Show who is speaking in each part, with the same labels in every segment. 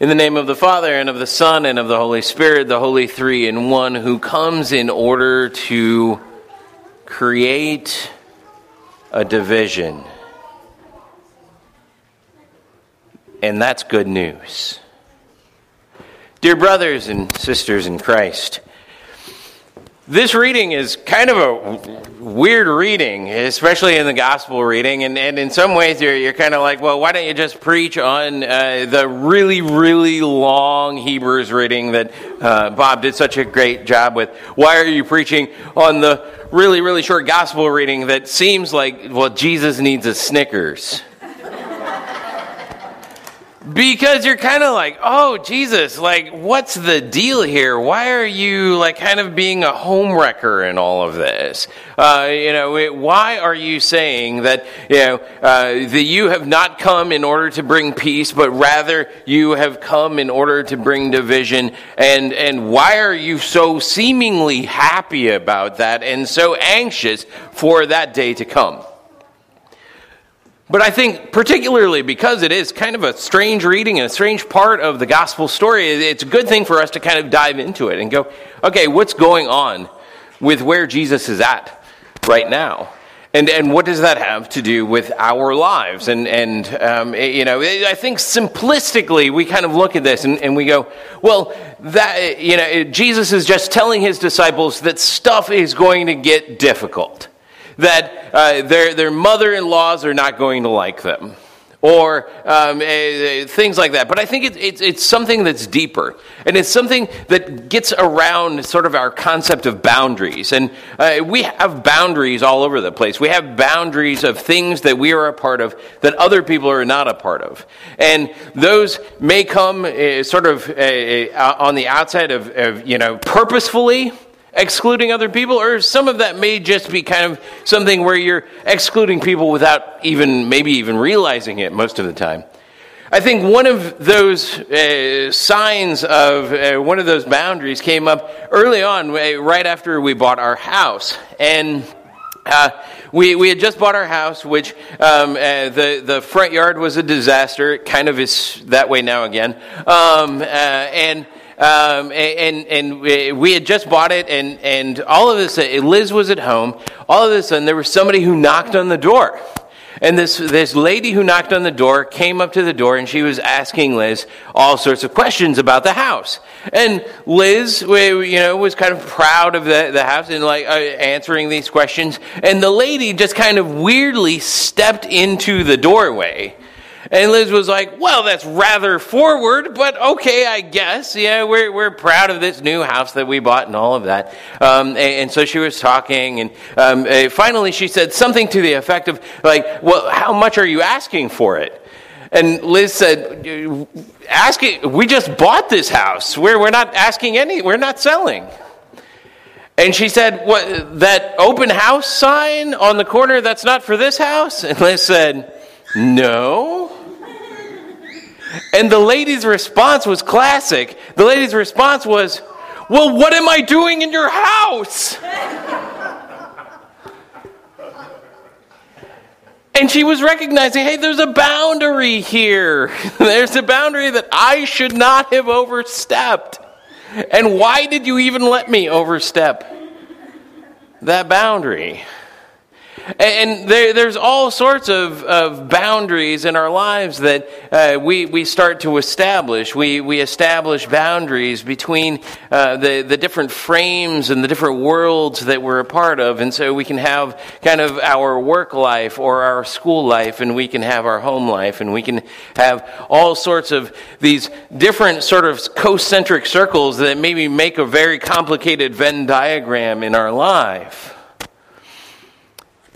Speaker 1: In the name of the Father, and of the Son, and of the Holy Spirit, the Holy Three in One, who comes in order to create a division. And that's good news. Dear brothers and sisters in Christ, this reading is kind of a weird reading, especially in the gospel reading. And, and in some ways, you're, you're kind of like, well, why don't you just preach on uh, the really, really long Hebrews reading that uh, Bob did such a great job with? Why are you preaching on the really, really short gospel reading that seems like, well, Jesus needs a Snickers? Because you're kind of like, oh, Jesus, like, what's the deal here? Why are you, like, kind of being a home wrecker in all of this? Uh, you know, why are you saying that, you know, uh, that you have not come in order to bring peace, but rather you have come in order to bring division? And, and why are you so seemingly happy about that and so anxious for that day to come? But I think, particularly because it is kind of a strange reading and a strange part of the gospel story, it's a good thing for us to kind of dive into it and go, okay, what's going on with where Jesus is at right now? And, and what does that have to do with our lives? And, and um, you know, I think simplistically we kind of look at this and, and we go, well, that, you know, Jesus is just telling his disciples that stuff is going to get difficult that uh, their, their mother in laws are not going to like them. Or um, uh, things like that. But I think it, it, it's something that's deeper. And it's something that gets around sort of our concept of boundaries. And uh, we have boundaries all over the place. We have boundaries of things that we are a part of that other people are not a part of. And those may come uh, sort of on the outside of, of, you know, purposefully excluding other people, or some of that may just be kind of something where you're excluding people without even maybe even realizing it most of the time. I think one of those uh, signs of uh, one of those boundaries came up early on, uh, right after we bought our house. And uh, we, we had just bought our house, which um, uh, the, the front yard was a disaster. It kind of is that way now again. Um, uh, and um, and, and we had just bought it, and, and all of this, Liz was at home. All of a sudden, there was somebody who knocked on the door. And this, this lady who knocked on the door came up to the door and she was asking Liz all sorts of questions about the house. And Liz, you know, was kind of proud of the, the house and like uh, answering these questions. And the lady just kind of weirdly stepped into the doorway and Liz was like, well, that's rather forward, but okay, I guess. Yeah, we're, we're proud of this new house that we bought and all of that. Um, and, and, so she was talking, and um, uh, finally she said something to the effect of, like, well, how much are you asking for it? And Liz said, asking, we just bought this house. We're, we're not asking any, we're not selling. And she said, what, that open house sign on the corner, that's not for this house? And Liz said, no. And the lady's response was classic. The lady's response was, Well, what am I doing in your house? And she was recognizing, hey, there's a boundary here. There's a boundary that I should not have overstepped. And why did you even let me overstep that boundary? And there, there's all sorts of, of boundaries in our lives that uh, we, we start to establish. We, we establish boundaries between uh, the, the different frames and the different worlds that we're a part of. And so we can have kind of our work life or our school life, and we can have our home life, and we can have all sorts of these different sort of concentric circles that maybe make a very complicated Venn diagram in our life.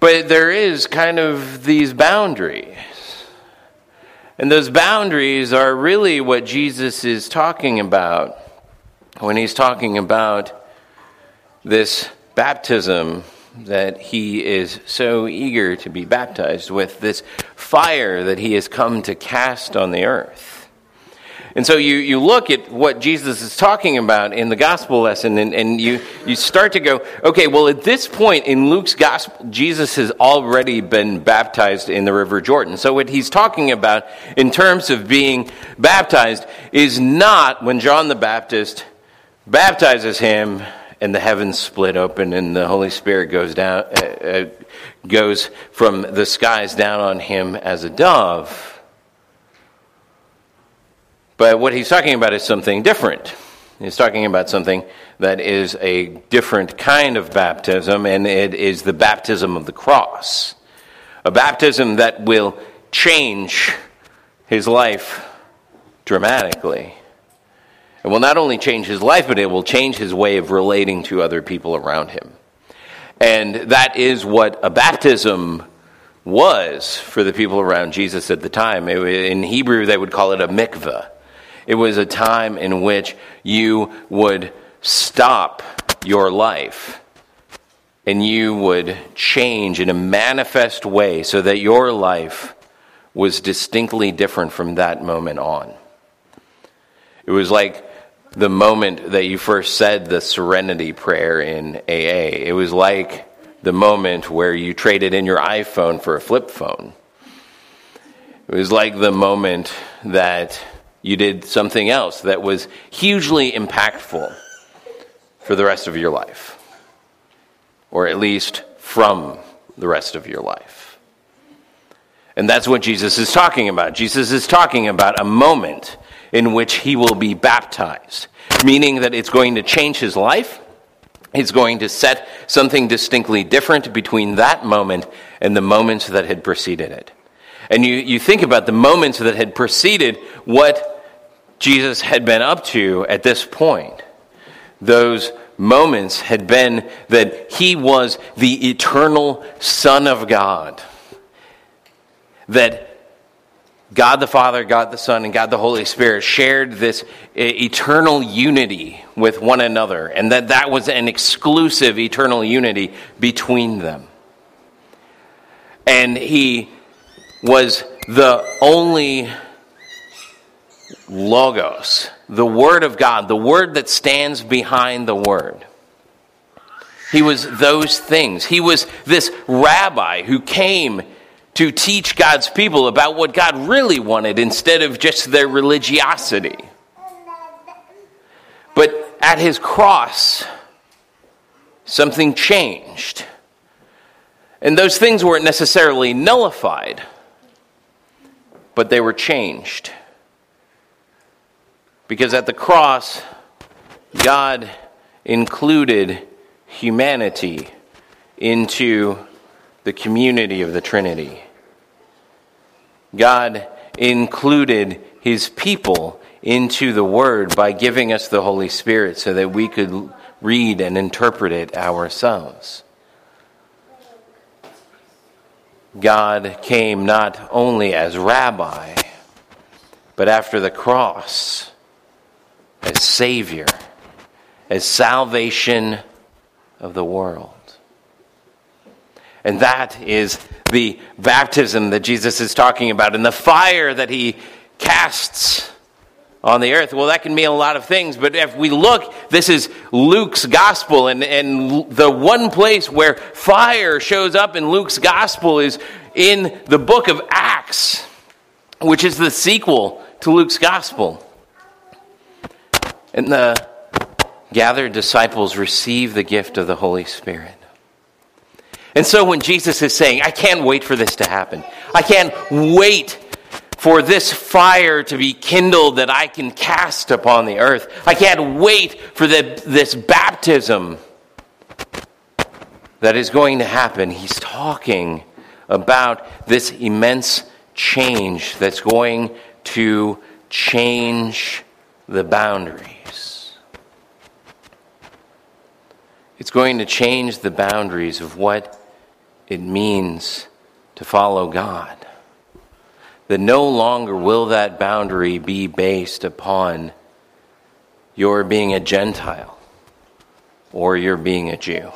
Speaker 1: But there is kind of these boundaries. And those boundaries are really what Jesus is talking about when he's talking about this baptism that he is so eager to be baptized with, this fire that he has come to cast on the earth. And so you, you look at what Jesus is talking about in the gospel lesson, and, and you, you start to go, okay, well, at this point in Luke's gospel, Jesus has already been baptized in the River Jordan. So what he's talking about in terms of being baptized is not when John the Baptist baptizes him and the heavens split open and the Holy Spirit goes down, uh, uh, goes from the skies down on him as a dove. But what he's talking about is something different. He's talking about something that is a different kind of baptism, and it is the baptism of the cross. A baptism that will change his life dramatically. It will not only change his life, but it will change his way of relating to other people around him. And that is what a baptism was for the people around Jesus at the time. in Hebrew, they would call it a mikveh. It was a time in which you would stop your life and you would change in a manifest way so that your life was distinctly different from that moment on. It was like the moment that you first said the serenity prayer in AA. It was like the moment where you traded in your iPhone for a flip phone. It was like the moment that you did something else that was hugely impactful for the rest of your life, or at least from the rest of your life. And that's what Jesus is talking about. Jesus is talking about a moment in which he will be baptized, meaning that it's going to change his life. It's going to set something distinctly different between that moment and the moments that had preceded it. And you, you think about the moments that had preceded what Jesus had been up to at this point. Those moments had been that he was the eternal Son of God. That God the Father, God the Son, and God the Holy Spirit shared this eternal unity with one another, and that that was an exclusive eternal unity between them. And he was the only Logos, the Word of God, the Word that stands behind the Word. He was those things. He was this rabbi who came to teach God's people about what God really wanted instead of just their religiosity. But at his cross, something changed. And those things weren't necessarily nullified, but they were changed. Because at the cross, God included humanity into the community of the Trinity. God included his people into the Word by giving us the Holy Spirit so that we could read and interpret it ourselves. God came not only as rabbi, but after the cross as Savior, as salvation of the world. And that is the baptism that Jesus is talking about and the fire that he casts on the earth. Well, that can mean a lot of things, but if we look, this is Luke's gospel, and, and the one place where fire shows up in Luke's gospel is in the book of Acts, which is the sequel to Luke's gospel. And the gathered disciples receive the gift of the Holy Spirit. And so when Jesus is saying, I can't wait for this to happen, I can't wait for this fire to be kindled that I can cast upon the earth, I can't wait for the, this baptism that is going to happen. He's talking about this immense change that's going to change the boundaries. It's going to change the boundaries of what it means to follow God. That no longer will that boundary be based upon your being a Gentile or your being a Jew.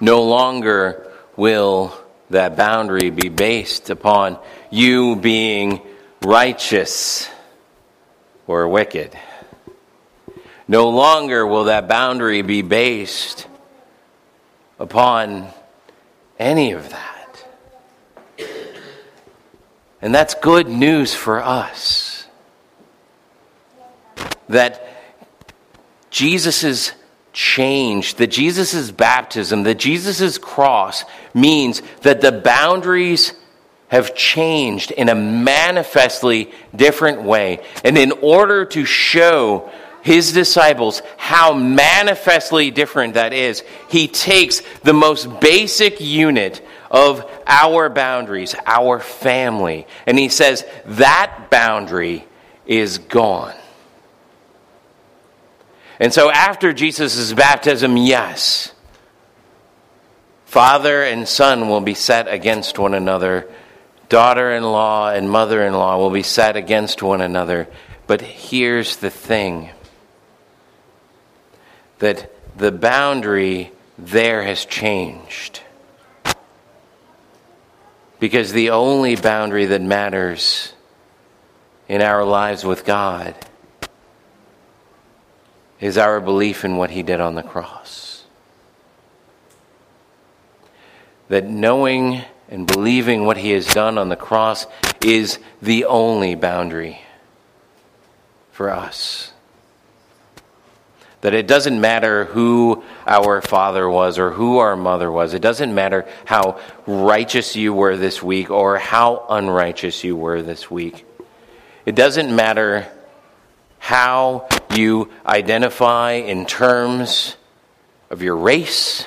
Speaker 1: No longer will that boundary be based upon you being righteous or wicked. No longer will that boundary be based upon any of that. And that's good news for us. That Jesus' change, that Jesus' baptism, that Jesus' cross means that the boundaries have changed in a manifestly different way. And in order to show his disciples how manifestly different that is, he takes the most basic unit of our boundaries, our family, and he says that boundary is gone. And so after Jesus' baptism, yes, father and son will be set against one another. Daughter in law and mother in law will be set against one another. But here's the thing that the boundary there has changed. Because the only boundary that matters in our lives with God is our belief in what He did on the cross. That knowing and believing what He has done on the cross is the only boundary for us. That it doesn't matter who our father was or who our mother was. It doesn't matter how righteous you were this week or how unrighteous you were this week. It doesn't matter how you identify in terms of your race.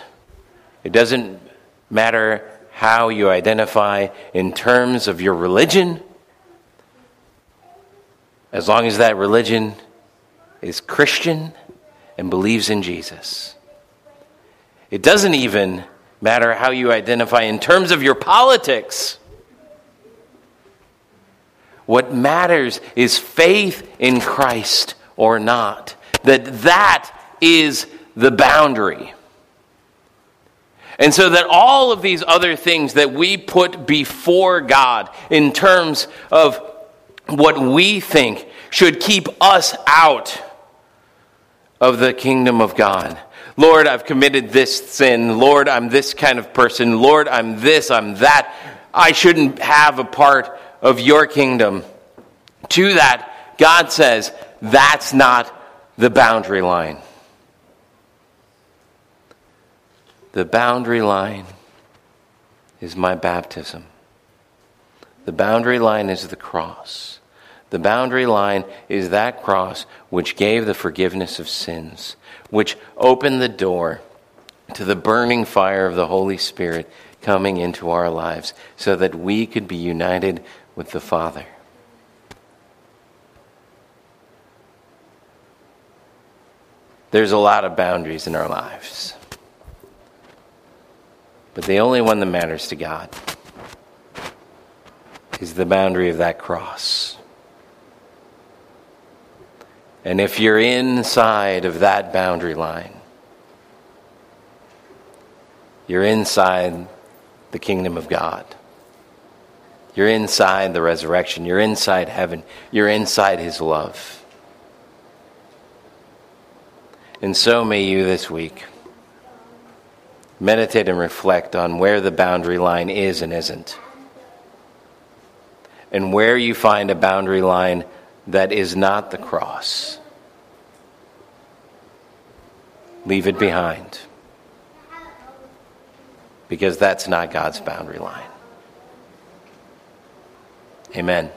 Speaker 1: It doesn't matter how you identify in terms of your religion. As long as that religion is Christian and believes in Jesus. It doesn't even matter how you identify in terms of your politics. What matters is faith in Christ or not. That that is the boundary. And so that all of these other things that we put before God in terms of what we think should keep us out of the kingdom of God. Lord, I've committed this sin. Lord, I'm this kind of person. Lord, I'm this, I'm that. I shouldn't have a part of your kingdom. To that, God says, that's not the boundary line. The boundary line is my baptism. The boundary line is the cross. The boundary line is that cross which gave the forgiveness of sins, which opened the door to the burning fire of the Holy Spirit coming into our lives so that we could be united with the Father. There's a lot of boundaries in our lives. But the only one that matters to God is the boundary of that cross. And if you're inside of that boundary line, you're inside the kingdom of God. You're inside the resurrection. You're inside heaven. You're inside His love. And so may you this week meditate and reflect on where the boundary line is and isn't. And where you find a boundary line that is not the cross. Leave it behind. Because that's not God's boundary line. Amen.